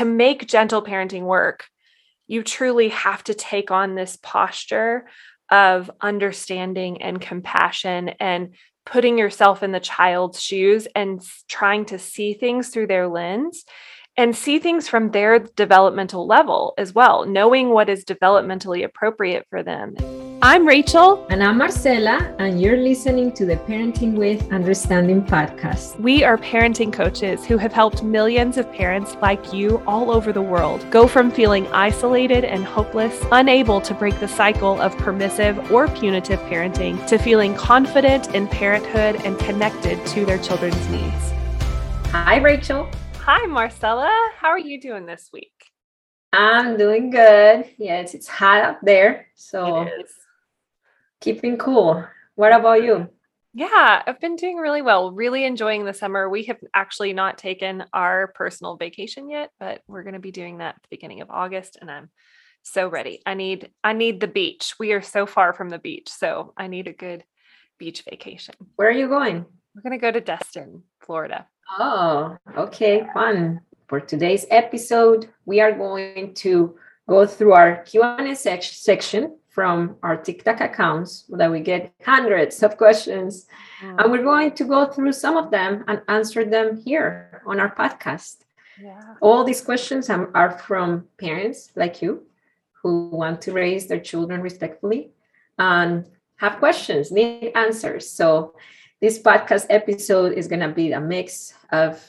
to make gentle parenting work, you truly have to take on this posture of understanding and compassion and putting yourself in the child's shoes and trying to see things through their lens and see things from their developmental level as well, knowing what is developmentally appropriate for them. I'm Rachel. And I'm Marcela, and you're listening to the Parenting with Understanding podcast. We are parenting coaches who have helped millions of parents like you all over the world go from feeling isolated and hopeless, unable to break the cycle of permissive or punitive parenting, to feeling confident in parenthood and connected to their children's needs. Hi, Rachel. Hi, Marcella. How are you doing this week? I'm doing good. Yes, it's hot up there. So keeping cool. What about you? Yeah, I've been doing really well. Really enjoying the summer. We have actually not taken our personal vacation yet, but we're going to be doing that at the beginning of August and I'm so ready. I need I need the beach. We are so far from the beach, so I need a good beach vacation. Where are you going? We're going to go to Destin, Florida. Oh, okay, fun. For today's episode, we are going to go through our Q&A section from our TikTok accounts that we get hundreds of questions. Mm. And we're going to go through some of them and answer them here on our podcast. Yeah. All these questions are from parents like you who want to raise their children respectfully and have questions, need answers. So this podcast episode is going to be a mix of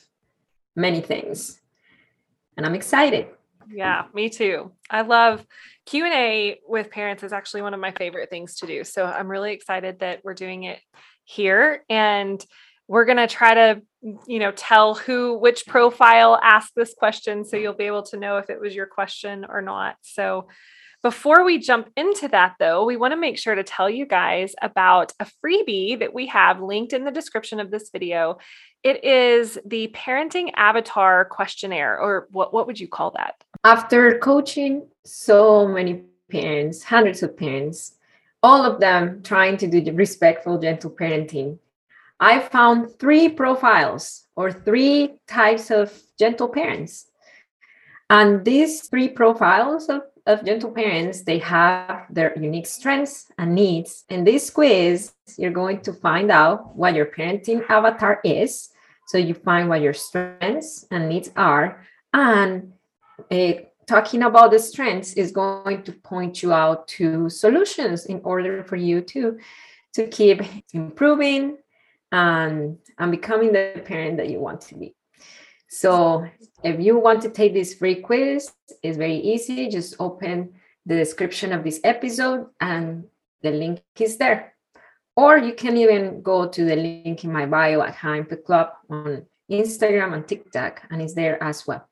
many things. And I'm excited. Yeah, me too. I love Q&A with parents is actually one of my favorite things to do. So I'm really excited that we're doing it here and we're going to try to you know tell who which profile asked this question so you'll be able to know if it was your question or not. So before we jump into that, though, we want to make sure to tell you guys about a freebie that we have linked in the description of this video. It is the Parenting Avatar Questionnaire, or what, what would you call that? After coaching so many parents, hundreds of parents, all of them trying to do respectful, gentle parenting, I found three profiles or three types of gentle parents. And these three profiles of of gentle parents, they have their unique strengths and needs. In this quiz, you're going to find out what your parenting avatar is. So you find what your strengths and needs are. And uh, talking about the strengths is going to point you out to solutions in order for you to, to keep improving and, and becoming the parent that you want to be. So if you want to take this free quiz, it's very easy. Just open the description of this episode and the link is there. Or you can even go to the link in my bio at Heimpet Club on Instagram and TikTok, and it's there as well.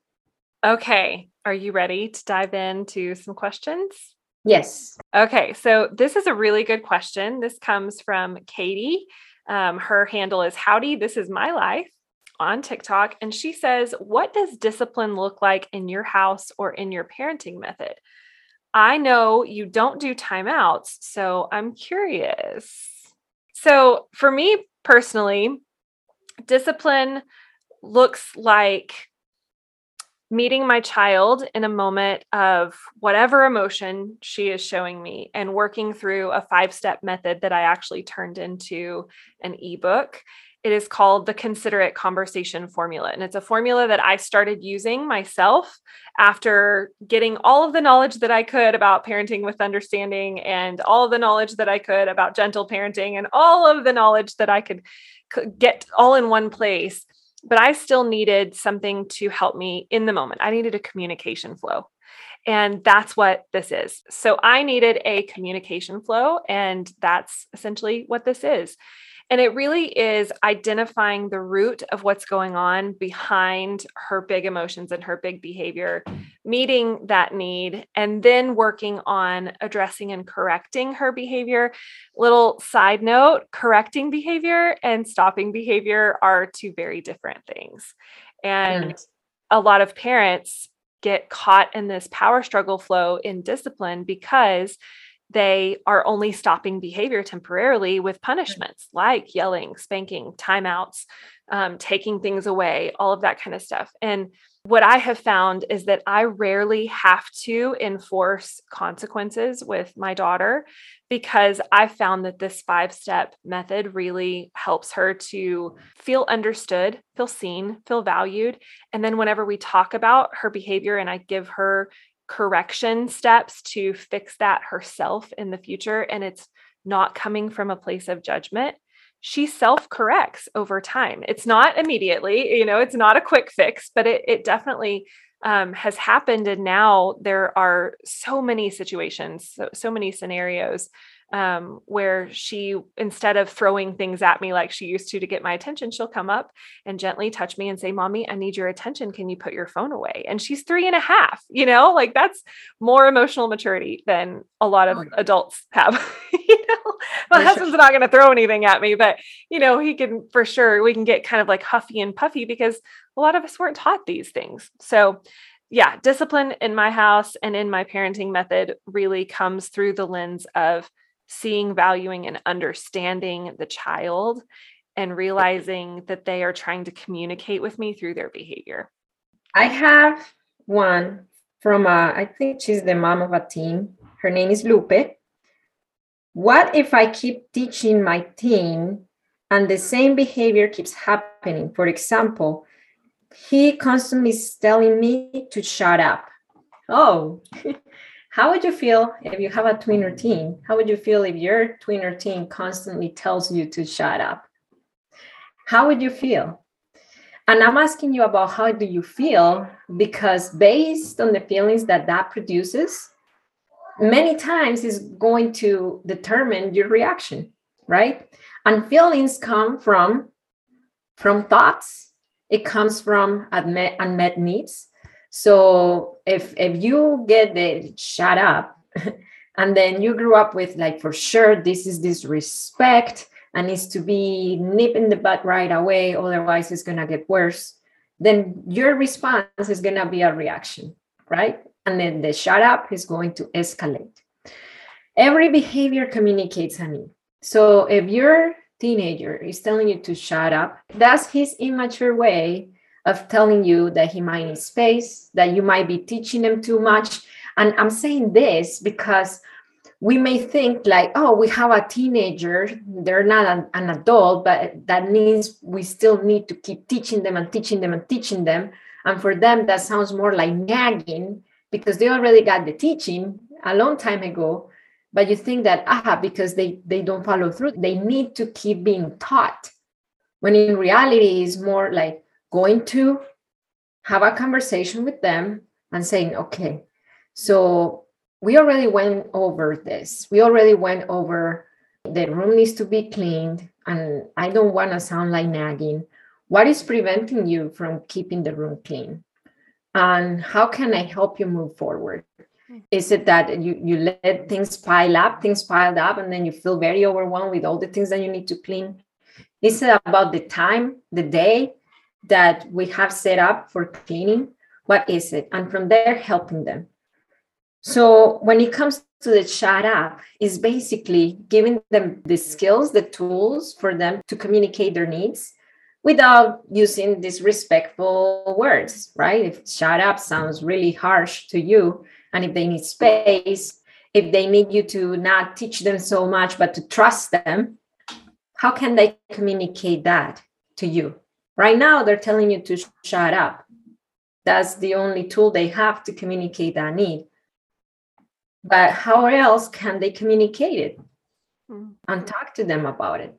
Okay. Are you ready to dive into some questions? Yes. Okay. So this is a really good question. This comes from Katie. Um, her handle is Howdy, this is my life on TikTok, and she says, What does discipline look like in your house or in your parenting method? I know you don't do timeouts, so I'm curious. So, for me personally, discipline looks like meeting my child in a moment of whatever emotion she is showing me and working through a five step method that I actually turned into an ebook it is called the Considerate Conversation Formula. And it's a formula that I started using myself after getting all of the knowledge that I could about parenting with understanding and all the knowledge that I could about gentle parenting and all of the knowledge that I could, get all in one place. But I still needed something to help me in the moment. I needed a communication flow. And that's what this is. So I needed a communication flow, and that's essentially what this is. And it really is identifying the root of what's going on behind her big emotions and her big behavior, meeting that need, and then working on addressing and correcting her behavior. Little side note correcting behavior and stopping behavior are two very different things. And a lot of parents get caught in this power struggle flow in discipline because they are only stopping behavior temporarily with punishments like yelling, spanking, timeouts, um, taking things away, all of that kind of stuff. And what I have found is that I rarely have to enforce consequences with my daughter because I found that this five step method really helps her to feel understood, feel seen, feel valued. And then whenever we talk about her behavior and I give her correction steps to fix that herself in the future, and it's not coming from a place of judgment, she self corrects over time. It's not immediately, you know, it's not a quick fix, but it, it definitely um, has happened. And now there are so many situations, so, so many scenarios um, where she, instead of throwing things at me like she used to to get my attention, she'll come up and gently touch me and say, Mommy, I need your attention. Can you put your phone away? And she's three and a half, you know, like that's more emotional maturity than a lot of oh, adults have. you know, my for husband's sure. not going to throw anything at me, but, you know, he can for sure, we can get kind of like huffy and puffy because a lot of us weren't taught these things. So, yeah, discipline in my house and in my parenting method really comes through the lens of seeing, valuing, and understanding the child and realizing that they are trying to communicate with me through their behavior. I have one from, a, I think she's the mom of a teen. Her name is Lupe. What if I keep teaching my teen and the same behavior keeps happening? For example, he constantly is telling me to shut up. Oh, How would you feel if you have a twin teen? How would you feel if your twin teen constantly tells you to shut up? How would you feel? And I'm asking you about how do you feel because based on the feelings that that produces, many times is going to determine your reaction, right? And feelings come from from thoughts. It comes from unmet, unmet needs so if if you get the shut up and then you grew up with like for sure this is disrespect and needs to be nip in the butt right away, otherwise it's gonna get worse, then your response is gonna be a reaction, right? And then the shut up is going to escalate. Every behavior communicates a need. So if your teenager is telling you to shut up, that's his immature way of telling you that he might need space, that you might be teaching him too much. And I'm saying this because we may think like, oh, we have a teenager, they're not an, an, adult, but that means we still need to keep teaching them and teaching them and teaching them. And for them, that sounds more like nagging because they already got the teaching a long time ago. But you think that, ah, because they, they don't follow through, they need to keep being taught. When in reality, it's more like, going to have a conversation with them and saying, okay, so we already went over this. We already went over the room needs to be cleaned, and I don't want to sound like nagging. What is preventing you from keeping the room clean? And how can I help you move forward? Hmm. Is it that you, you let things pile up, things piled up, and then you feel very overwhelmed with all the things that you need to clean? Is it about the time, the day, that we have set up for cleaning what is it? And from there helping them. So when it comes to the chat up is basically giving them the skills the tools for them to communicate their needs without using disrespectful words right? If shut up sounds really harsh to you and if they need space if they need you to not teach them so much but to trust them how can they communicate that to you Right now, they're telling you to shut up. That's the only tool they have to communicate that need. But how else can they communicate it mm-hmm. and talk to them about it?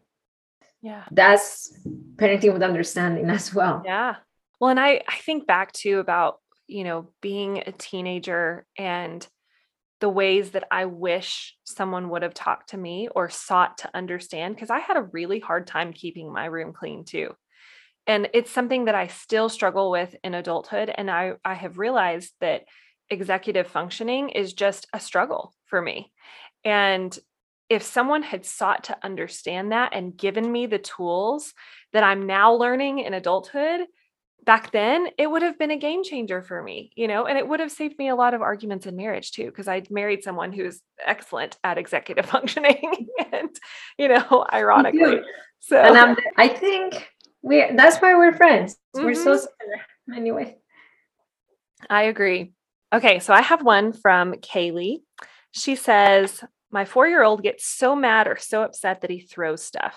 Yeah. That's parenting with understanding as well. Yeah. Well, and I, I think back to about, you know, being a teenager and the ways that I wish someone would have talked to me or sought to understand because I had a really hard time keeping my room clean too and it's something that i still struggle with in adulthood and i i have realized that executive functioning is just a struggle for me. And if someone had sought to understand that and given me the tools that i'm now learning in adulthood back then it would have been a game changer for me you know and it would have saved me a lot of arguments in marriage too because i married someone who's excellent at executive functioning and you know ironically so and i think we that's why we're friends. Mm-hmm. We're so mm-hmm. similar anyway. I agree. Okay, so I have one from Kaylee. She says, My four year old gets so mad or so upset that he throws stuff.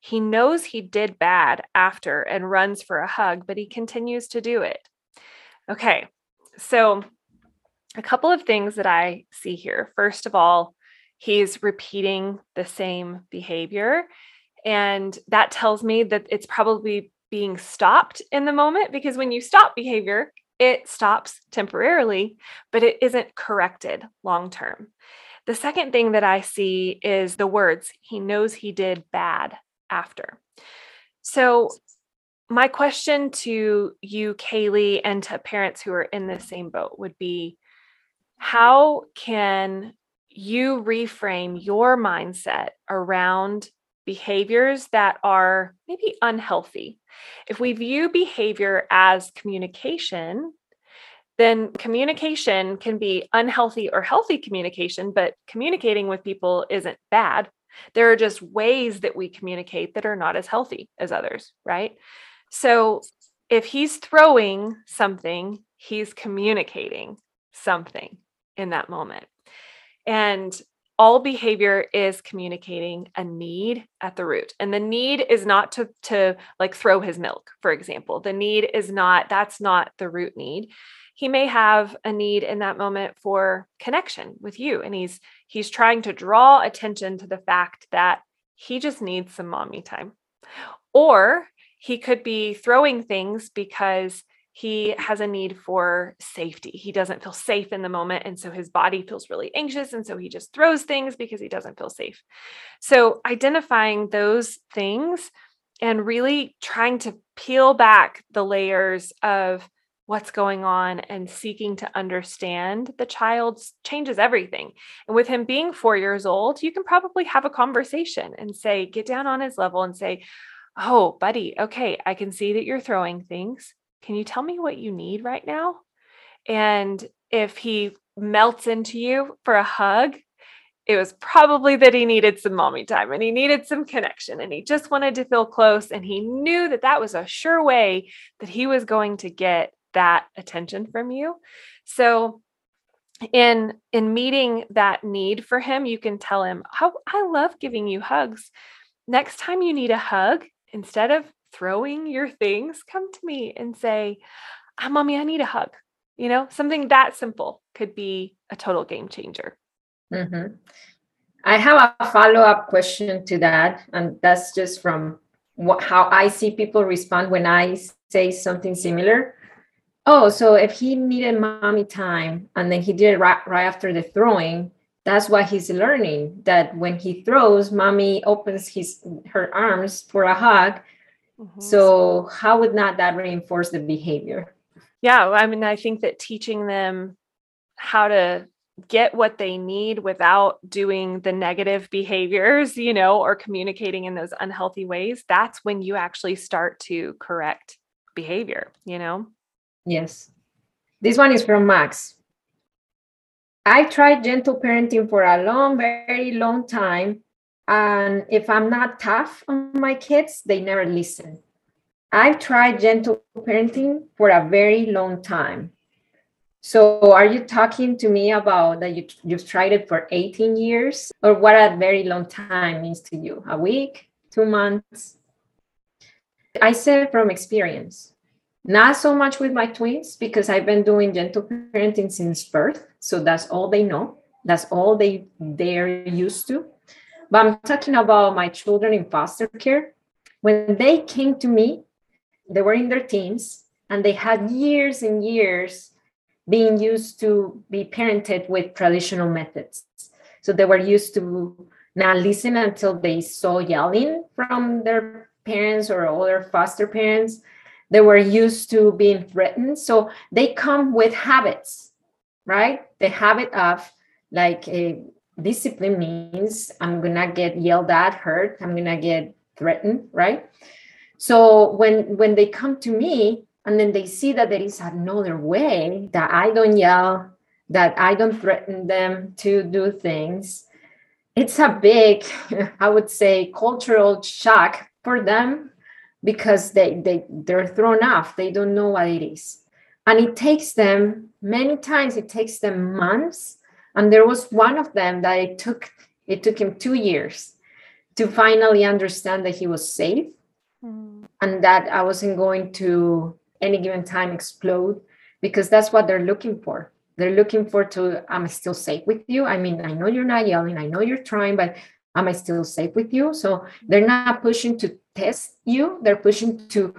He knows he did bad after and runs for a hug, but he continues to do it. Okay, so a couple of things that I see here. First of all, he's repeating the same behavior. And that tells me that it's probably being stopped in the moment because when you stop behavior, it stops temporarily, but it isn't corrected long term. The second thing that I see is the words, he knows he did bad after. So, my question to you, Kaylee, and to parents who are in the same boat would be how can you reframe your mindset around behaviors that are maybe unhealthy. If we view behavior as communication, then communication can be unhealthy or healthy communication, but communicating with people isn't bad. There are just ways that we communicate that are not as healthy as others, right? So if he's throwing something, he's communicating something in that moment. And all behavior is communicating a need at the root and the need is not to to like throw his milk for example. The need is not that's not the root need. He may have a need in that moment for connection with you and he's he's trying to draw attention to the fact that he just needs some mommy time. Or he could be throwing things because he has a need for safety. He doesn't feel safe in the moment. And so his body feels really anxious. And so he just throws things because he doesn't feel safe. So identifying those things and really trying to peel back the layers of what's going on and seeking to understand the child changes everything. And with him being four years old, you can probably have a conversation and say, get down on his level and say, Oh, buddy, okay, I can see that you're throwing things can you tell me what you need right now? And if he melts into you for a hug, it was probably that he needed some mommy time and he needed some connection and he just wanted to feel close. And he knew that that was a sure way that he was going to get that attention from you. So, in in meeting that need for him you can tell him how i love giving you hugs next time you need a hug instead of throwing your things, come to me and say, ah, Mommy, I need a hug. You know, something that simple could be a total game changer. Mm-hmm. I have a follow up question to that. And that's just from what, how I see people respond when I say something similar. Oh, so if he needed mommy time and then he did it right, right after the throwing, that's why he's learning that when he throws, mommy opens his her arms for a hug Mm-hmm. So, how would not that reinforce the behavior? Yeah, I mean, I think that teaching them how to get what they need without doing the negative behaviors, you know, or communicating in those unhealthy ways, that's when you actually start to correct behavior, you know? Yes. This one is from Max. I tried gentle parenting for a long, very long time, and if I'm not tough on my kids, they never listen. I've tried gentle parenting for a very long time. So are you talking to me about that you, you've tried it for 18 years or what a very long time means to you? A week, two months? I say from experience. Not so much with my twins because I've been doing gentle parenting since birth. So that's all they know. That's all they they're used to. But I'm talking about my children in foster care. When they came to me, they were in their teens and they had years and years being used to be parented with traditional methods. So they were used to not listen until they saw yelling from their parents or other foster parents. They were used to being threatened. So they come with habits, right? The habit of like a discipline means I'm gonna get yelled at, hurt, I'm gonna get threatened, right? So when when they come to me and then they see that there is another way that I don't yell, that I don't threaten them to do things, it's a big, I would say, cultural shock for them because they they they're thrown off. They don't know what it is. And it takes them many times, it takes them months. And there was one of them that it took it took him two years to finally understand that he was safe mm. and that I wasn't going to any given time explode because that's what they're looking for. They're looking for to, am I still safe with you? I mean, I know you're not yelling, I know you're trying, but am I still safe with you? So they're not pushing to test you. They're pushing to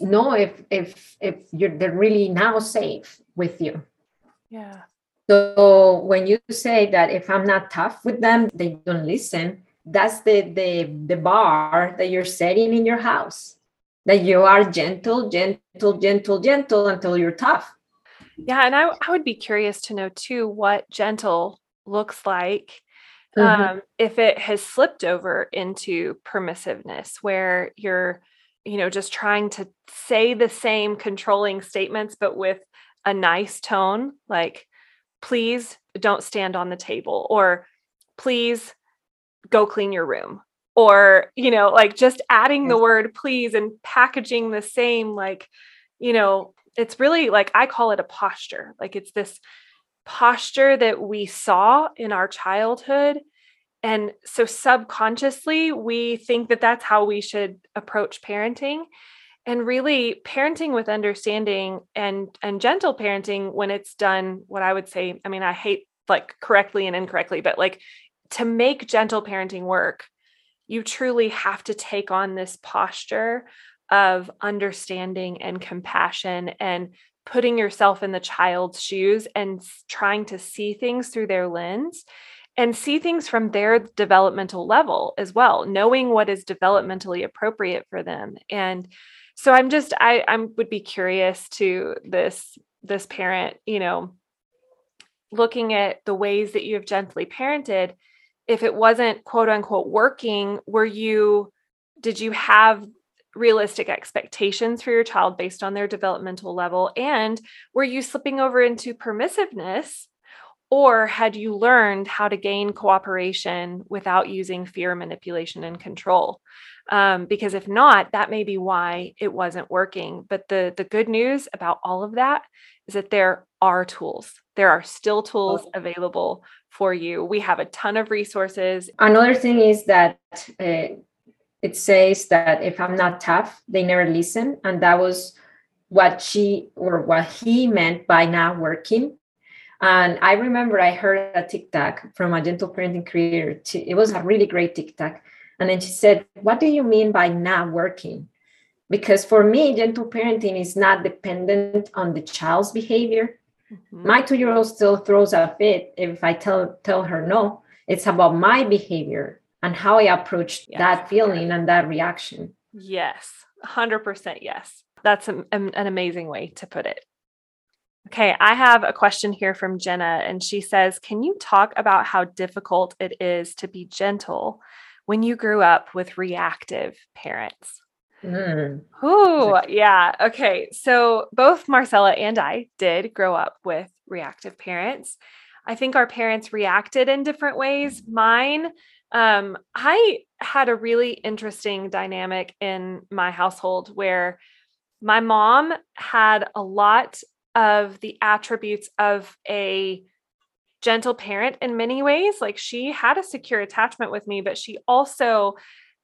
know if if if you're they're really now safe with you. Yeah. So when you say that if I'm not tough with them, they don't listen. That's the the the bar that you're setting in your house. That you are gentle, gentle, gentle, gentle until you're tough. Yeah, and I I would be curious to know too what gentle looks like. Mm-hmm. Um, if it has slipped over into permissiveness where you're you know just trying to say the same controlling statements but with a nice tone like please don't stand on the table or please go clean your room or you know like just adding the mm. word please and packaging the same like you know it's really like i call it a posture. Like it's this posture that we saw in our childhood and so subconsciously we think that that's how we should approach parenting and really parenting with understanding and and gentle parenting when it's done what i would say i mean i hate like correctly and incorrectly but like to make gentle parenting work you truly have to take on this posture of understanding and compassion and putting yourself in the child's shoes and trying to see things through their lens and see things from their developmental level as well knowing what is developmentally appropriate for them. And so i'm just i i would be curious to this this parent you know looking at the ways that you have gently parented if it wasn't quote unquote working were you did you have realistic expectations for your child based on their developmental level? And were you slipping over into permissiveness? Or had you learned how to gain cooperation without using fear manipulation and control um, because if not that may be why it wasn't working. But the the good news about all of that is that there are tools. There are still tools available for you. We have a ton of resources. Another thing is that uh, it says that if i'm not tough they never listen. And that was what she or what he meant by not working. And I remember I heard a TikTok from a gentle parenting creator. It was a really great TikTok. And then she said, What do you mean by not working? Because for me, gentle parenting is not dependent on the child's behavior. Mm-hmm. My two year old still throws a fit if I tell, tell her no. It's about my behavior and how I approach yes. that feeling and that reaction. Yes, 100% yes. That's an, an amazing way to put it. Okay, I have a question here from Jenna, and she says, Can you talk about how difficult it is to be gentle when you grew up with reactive parents. Mm. Ooh, yeah. Okay. So both Marcella and I did grow up with reactive parents. I think our parents reacted in different ways. Mine, um, I had a really interesting dynamic in my household where my mom had a lot of the attributes of a gentle parent in many ways. Like she had a secure attachment with me, but she also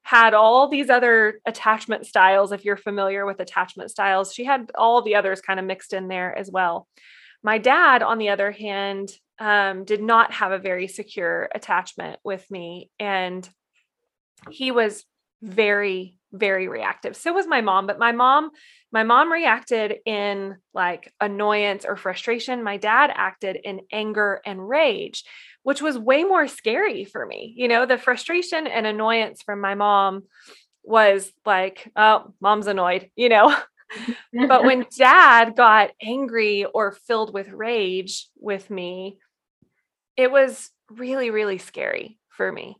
had all these other attachment styles. If you're familiar with attachment styles, she had all the others kind of mixed in there as well. My dad, on the other hand, um, did not have a very secure attachment with me. And he was very very reactive. So was my mom, but my mom my mom reacted in like annoyance or frustration. My dad acted in anger and rage, which was way more scary for me. You know, the frustration and annoyance from my mom was like, oh, mom's annoyed, you know. but when dad got angry or filled with rage with me, it was really, really scary for me.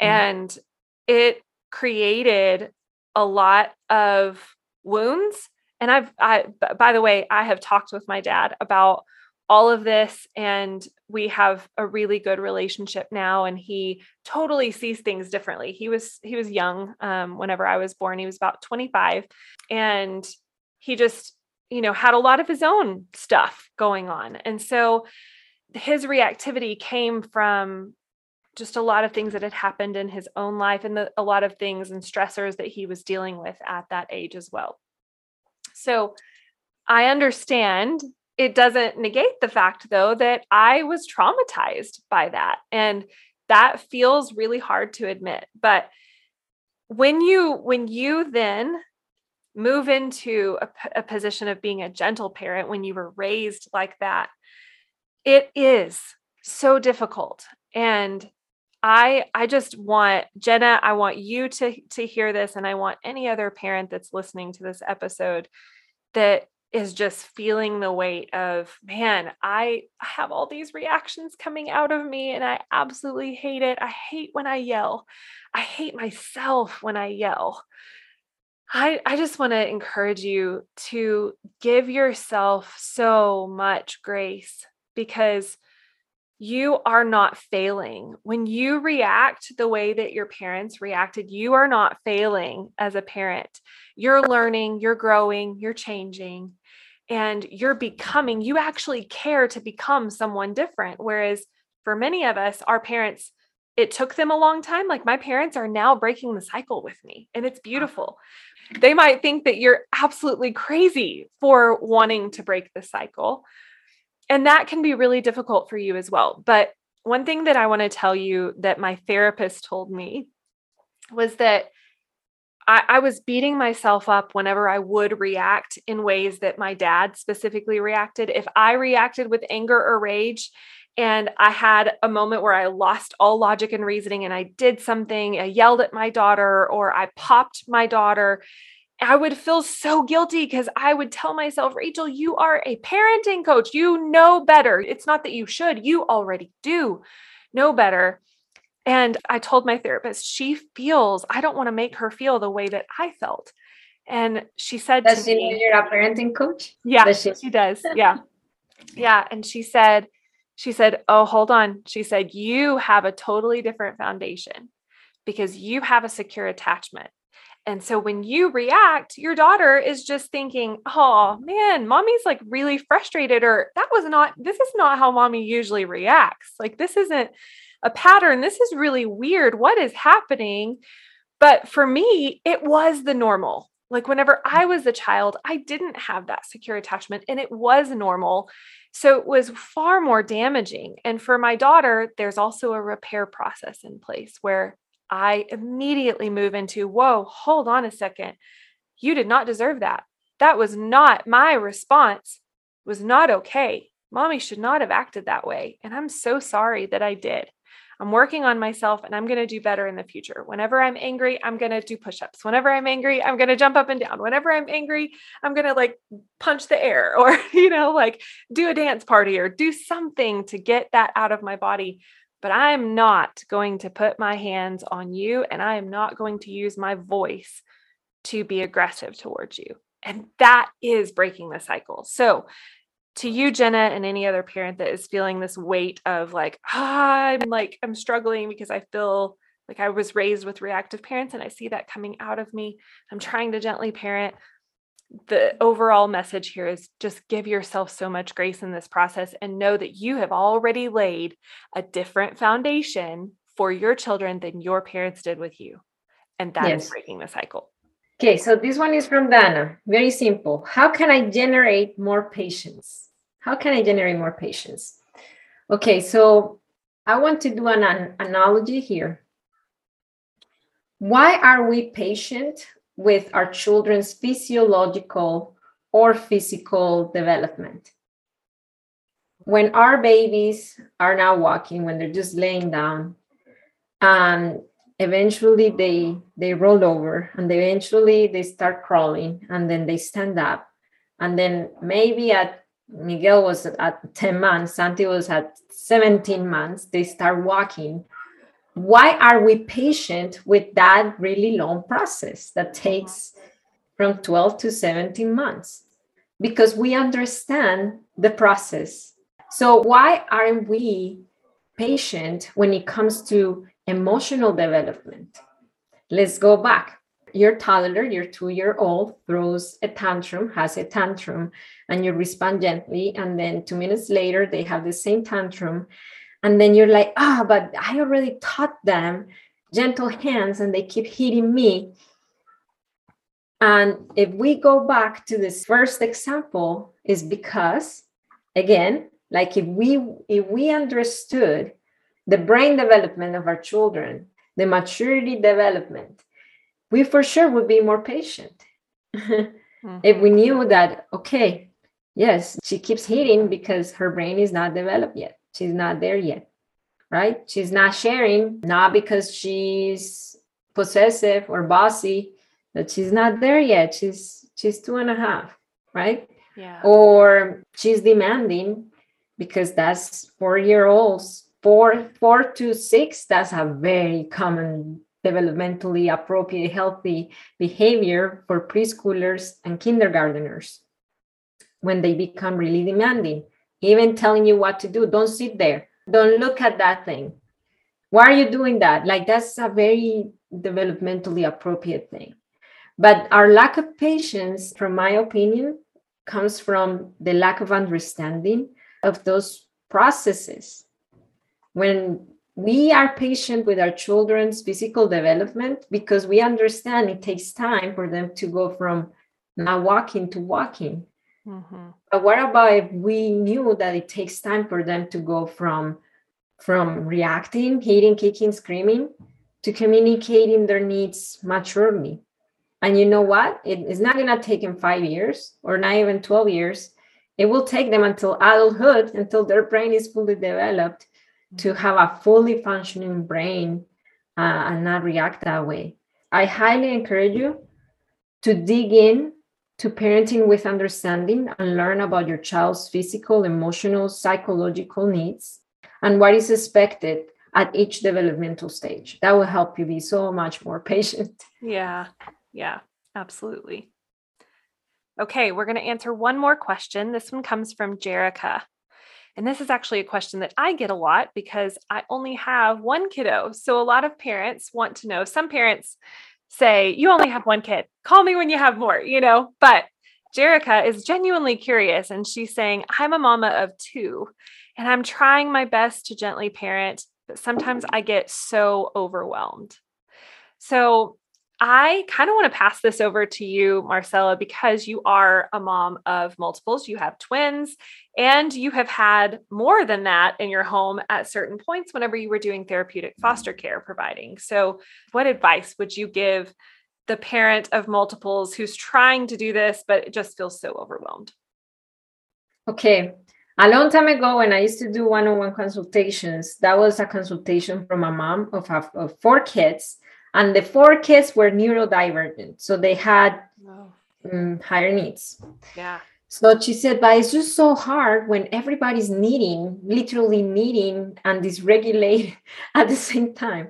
Mm-hmm. And it created a lot of wounds. And I've, I, by the way, I have talked with my dad about all of this and we have a really good relationship now and he totally sees things differently he was he was young um, whenever i was born he was about 25 and he just you know, had a lot of his own stuff going on. And so his reactivity came from just a lot of things that had happened in his own life and the, a lot of things and stressors that he was dealing with at that age as well. So I understand it doesn't negate the fact though that I was traumatized by that and that feels really hard to admit but when you when you then move into a, a position of being a gentle parent when you were raised like that it is so difficult and i i just want jenna i want you to to hear this and i want any other parent that's listening to this episode that is just feeling the weight of man i have all these reactions coming out of me and i absolutely hate it. I hate when i yell. I hate myself when i yell. I i just want to encourage you to give yourself so much grace because you are not failing. When you react the way that your parents reacted, you are not failing as a parent. You're learning, you're growing, you're changing, and you're becoming, you actually care to become someone different. Whereas for many of us, our parents, it took them a long time. Like my parents are now breaking the cycle with me, and it's beautiful. They might think that you're absolutely crazy for wanting to break the cycle and that can be really difficult for you as well. But one thing that I want to tell you that my therapist told me was that I, I, was beating myself up whenever I would react in ways that my dad specifically reacted. If I reacted with anger or rage, and I had a moment where I lost all logic and reasoning, and I did something, I yelled at my daughter, or I popped my daughter, I would feel so guilty because I would tell myself, Rachel, you are a parenting coach. You know better. It's not that you should, you already do know better. And I told my therapist, she feels, I don't want to make her feel the way that I felt. And she said, Does she know you're a parenting coach? Yeah, does she? she does. Yeah. yeah. And she said, she said, Oh, hold on. She said, You have a totally different foundation because you have a secure attachment. And so when you react, your daughter is just thinking, oh man, mommy's like really frustrated, or that was not, this is not how mommy usually reacts. Like, this isn't a pattern. This is really weird. What is happening? But for me, it was the normal. Like, whenever mm. I was a child, I didn't have that secure attachment and it was normal. So it was far more damaging. And for my daughter, there's also a repair process in place where I immediately move into, whoa, hold on a second. You did not deserve that. That was not my response, was not okay. Mommy should not have acted that way. And I'm so sorry that I did. I'm working on myself and I'm going to do better in the future. Whenever I'm angry, I'm going to do push ups. Whenever I'm angry, I'm going to jump up and down. Whenever I'm angry, I'm going to like punch the air or, you know, like do a dance party or do something to get that out of my body but I am not going to put my hands on you and I am not going to use my voice to be aggressive towards you. And that is breaking the cycle. So, to you, Jenna, and any other parent that is feeling this weight of like, ah, I'm like, I'm struggling because I feel like I was raised with reactive parents and I see that coming out of me. I'm trying to gently parent the overall message here is just give yourself so much grace in this process and know that you have already laid a different foundation for your children than your parents did with you. And that yes. is breaking the cycle. Okay, so this one is from Dana. Very simple. How can I generate more patience? How can I generate more patience? Okay, so I want to do an, an analogy here. Why are we patient with our children's physiological or physical development. When our babies are now walking, when they're just laying down, and eventually they they roll over and eventually they start crawling and then they stand up and then maybe at miguel was at 10 months santi was at 17 months they start walking why are we patient with that really long process that takes from 12 to 17 months? Because we understand the process. So, why aren't we patient when it comes to emotional development? Let's go back. your toddler, your two year old, throws a tantrum, has a tantrum, and you respond gently. And then two minutes later, they have the same tantrum. And then you're like, ah, oh, but I already taught them gentle hands and they keep hitting me. And if we go back to this first example, is because again, like if we if we understood the brain development of our children, the maturity development, we for sure would be more patient. mm-hmm. If we knew that, okay, yes, she keeps hitting because her brain is not developed yet. She's not there yet, right? She's not sharing, not because she's possessive or bossy, but she's not there yet. She's she's two and a half, right? Yeah. Or she's demanding because that's four year olds, four, four to six, that's a very common developmentally appropriate healthy behavior for preschoolers and kindergarteners when they become really demanding even telling you what to do. Don't sit there. Don't look at that thing. Why are you doing that? Like that's a very developmentally appropriate thing. But our lack of patience from my opinion comes from the lack of understanding of those processes. When we are patient with our children's physical development because we understand it takes time for them to go from not walking to walking. Mm-hmm. But what about if we knew that it takes time for them to go from from reacting, hitting, kicking, screaming, to communicating their needs maturely? And you know what? It is not going to take them five years or not even 12 years. It will take them until adulthood, until their brain is fully developed to have a fully functioning brain uh, and not react that way. I highly encourage you to dig in to parenting with understanding and learn about your child's physical, emotional, psychological needs and what is expected at each developmental stage. That will help you be so much more patient. Yeah, yeah, absolutely. Okay, we're going to answer one more question. This one comes from Jerica. And this is actually a question that I get a lot because I only have one kiddo. So a lot of parents want to know. Some parents say, You only have one kid. Call me when you have more, you know? But Jerica is genuinely curious and she's saying, I'm a mama of two and I'm trying my best to gently parent, but sometimes I get so overwhelmed. So I kind of want to pass this over to you, Marcella, because you are a mom of multiples. You have twins and you have had more than that in your home at certain points whenever you were doing therapeutic foster care providing. So, what advice would you give the parent of multiples who's trying to do this, but it just feels so overwhelmed? Okay. A long time ago, when I used to do one on one consultations, that was a consultation from a mom of, of four kids and the four kids were neurodivergent. So they had oh. um, higher needs. Yeah. So she said but it's just so hard when everybody's needing literally needing and dysregulated at the same time.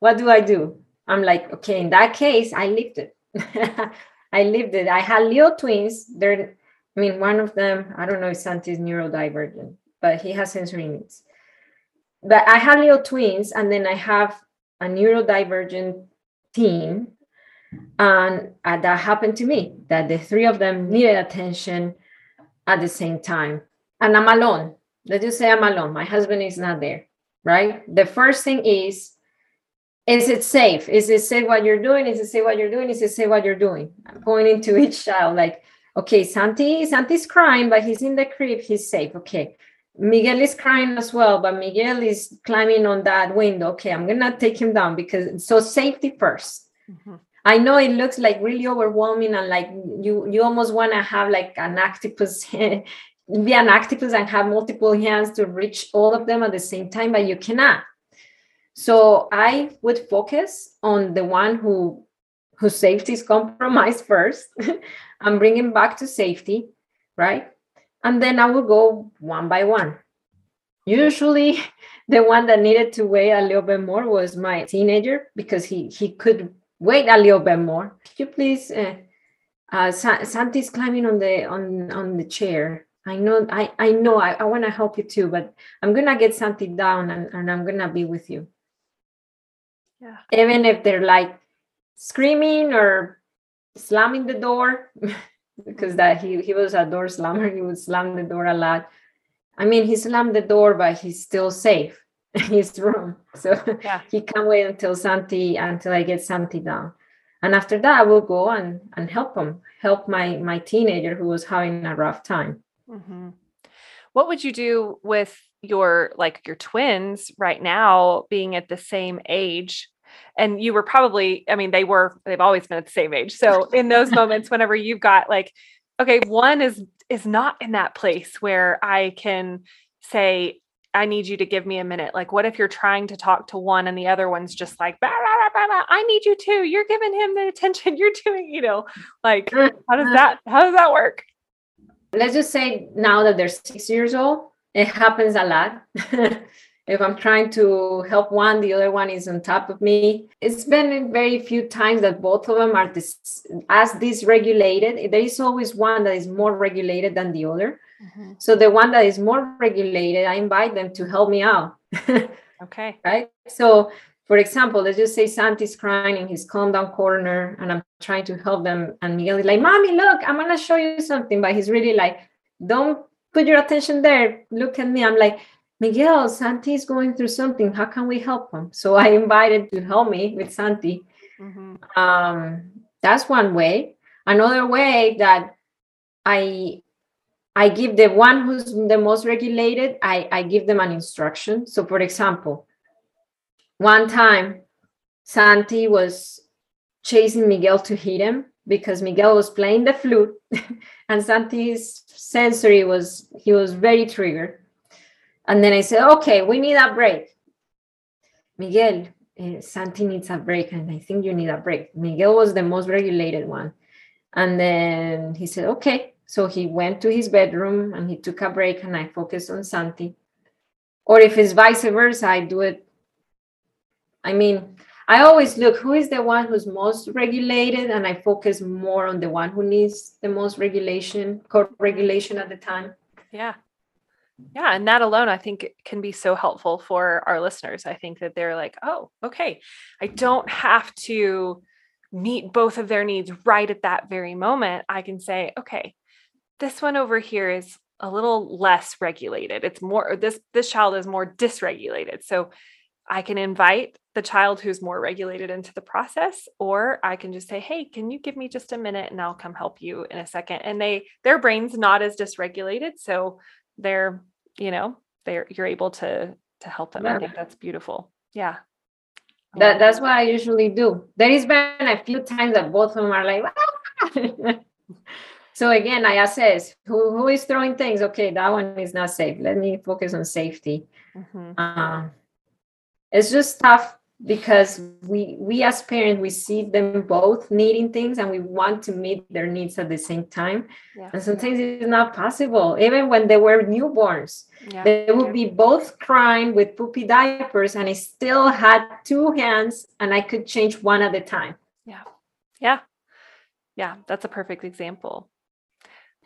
What do i do? I'm like okay in that case i lived it. I lived it. I had little twins. They're i mean one of them i don't know if santi is neurodivergent but he has sensory needs. But i had little twins and then i have a neurodivergent teen and uh, that happened to me that the three of them needed attention at the same time. And i'm alone. Let's just say i'm alone. My husband is not there right? The first thing is is it safe? Is it safe what you're doing? Is it safe what you're doing? Is it safe what you're doing? I'm pointing to each child like okay santi santi's crying but he's in the crib. He's safe. Okay Miguel is crying as well, but Miguel is climbing on that window. Okay, I'm gonna take him down because so safety 1st mm-hmm. I know it looks like really overwhelming and like you you almost want to have like an octopus be an octopus and have multiple hands to reach all of them at the same time, but you cannot. So I would focus on the one who whose safety is compromised first and bring him back to safety, right? And then I will go one by one. Usually, the one that needed to wait a little bit more was my teenager because he he could wait a little bit more. Could you please? Uh, uh, Santi's climbing on the on on the chair. I know, I I know, I, I want to help you too, but I'm gonna get Santi down and, and I'm gonna be with you. Yeah. Even if they're like screaming or slamming the door because that he, he was a door slammer he would slam the door a lot i mean he slammed the door but he's still safe in his room so yeah. he can't wait until santi until i get santi down and after that i will go and and help him help my my teenager who was having a rough time mm-hmm. what would you do with your like your twins right now being at the same age and you were probably i mean they were they've always been at the same age. So in those moments whenever you've got like okay one is is not in that place where i can say i need you to give me a minute. Like what if you're trying to talk to one and the other one's just like bah, bah, bah, i need you too. You're giving him the attention you're doing you know? Like mm-hmm. how does that how does that work? Let's just say now that they're six years old it happens a lot if I'm trying to help one, the other one is on top of me. It's been very few times that both of them are this, as dysregulated. There is always one that is more regulated than the other. Mm-hmm. So the one that is more regulated, I invite them to help me out. okay. Right. So for example, let's just say Santi's crying in his calm down corner and I'm trying to help them. And Miguel is like, Mommy, look, I'm gonna show you something. But he's really like, don't put your attention there. Look at me. I'm like, Miguel, Santi is going through something. How can we help him? So I invited to help me with Santi. Mm-hmm. Um, that's one way. Another way that I I give the one who's the most regulated, I, I give them an instruction. So for example, one time Santi was chasing Miguel to hit him because Miguel was playing the flute and Santi's sensory was he was very triggered and then I said, okay, we need a break. Miguel, uh, Santi needs a break, and I think you need a break. Miguel was the most regulated one. And then he said, okay. So he went to his bedroom and he took a break, and I focused on Santi. Or if it's vice versa, I do it. I mean, I always look who is the one who's most regulated, and I focus more on the one who needs the most regulation, co-regulation at the time. Yeah. Yeah. And that alone, I think can be so helpful for our listeners. I think that they're like, oh, okay, I don't have to meet both of their needs right at that very moment. I can say, okay, this one over here is a little less regulated. It's more this this child is more dysregulated. So I can invite the child who's more regulated into the process or I can just say, "Hey, can you give me just a minute and I'll come help you in a second. And they their brain's not as dysregulated, so they're you know they're you're able to to help them. Yeah. i think that's beautiful. Yeah. That that's what i usually do. There has been a few times that both of them are like ah! so again i assess who, who is throwing things? Okay that one is not safe. Let me focus on safety. Mm-hmm. uh, it's just tough because we we as parents we see them both needing things and we want to meet their needs at the same time. Yeah. and sometimes it's not possible even when they were newborns. Yeah. they would be both crying with poopy diapers and i still had two hands and i could change one at a time. Yeah. Yeah. Yeah. That's a perfect example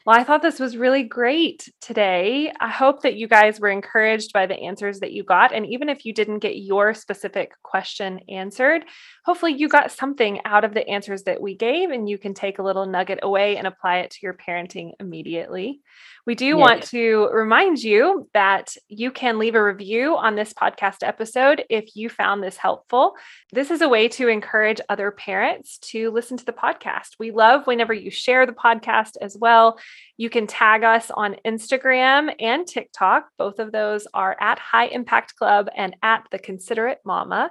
well, I thought this was really great today. I hope that you guys were encouraged by the answers that you got. And even if you didn't get your specific question answered, hopefully you got something out of the answers that we gave and you can take a little nugget away and apply it to your parenting immediately. We do want to remind you that you can leave a review on this podcast episode if you found this helpful. This is a way to encourage other parents to listen to the podcast. We love whenever you share the podcast as well. You can tag us on Instagram and TikTok. Both of those are at High Impact Club and at The Considerate Mama.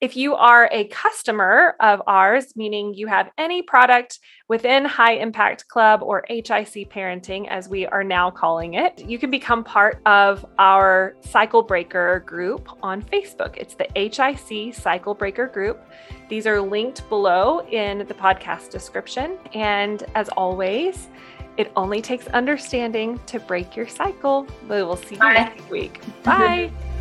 If you are a customer of ours, meaning you have any product within High Impact Club or HIC Parenting, as we are now calling it, you can become part of our Cycle Breaker group on Facebook. It's the HIC Cycle Breaker group. These are linked below in the podcast description. And as always, it only takes understanding to break your cycle. We will see you Bye. next week. Bye.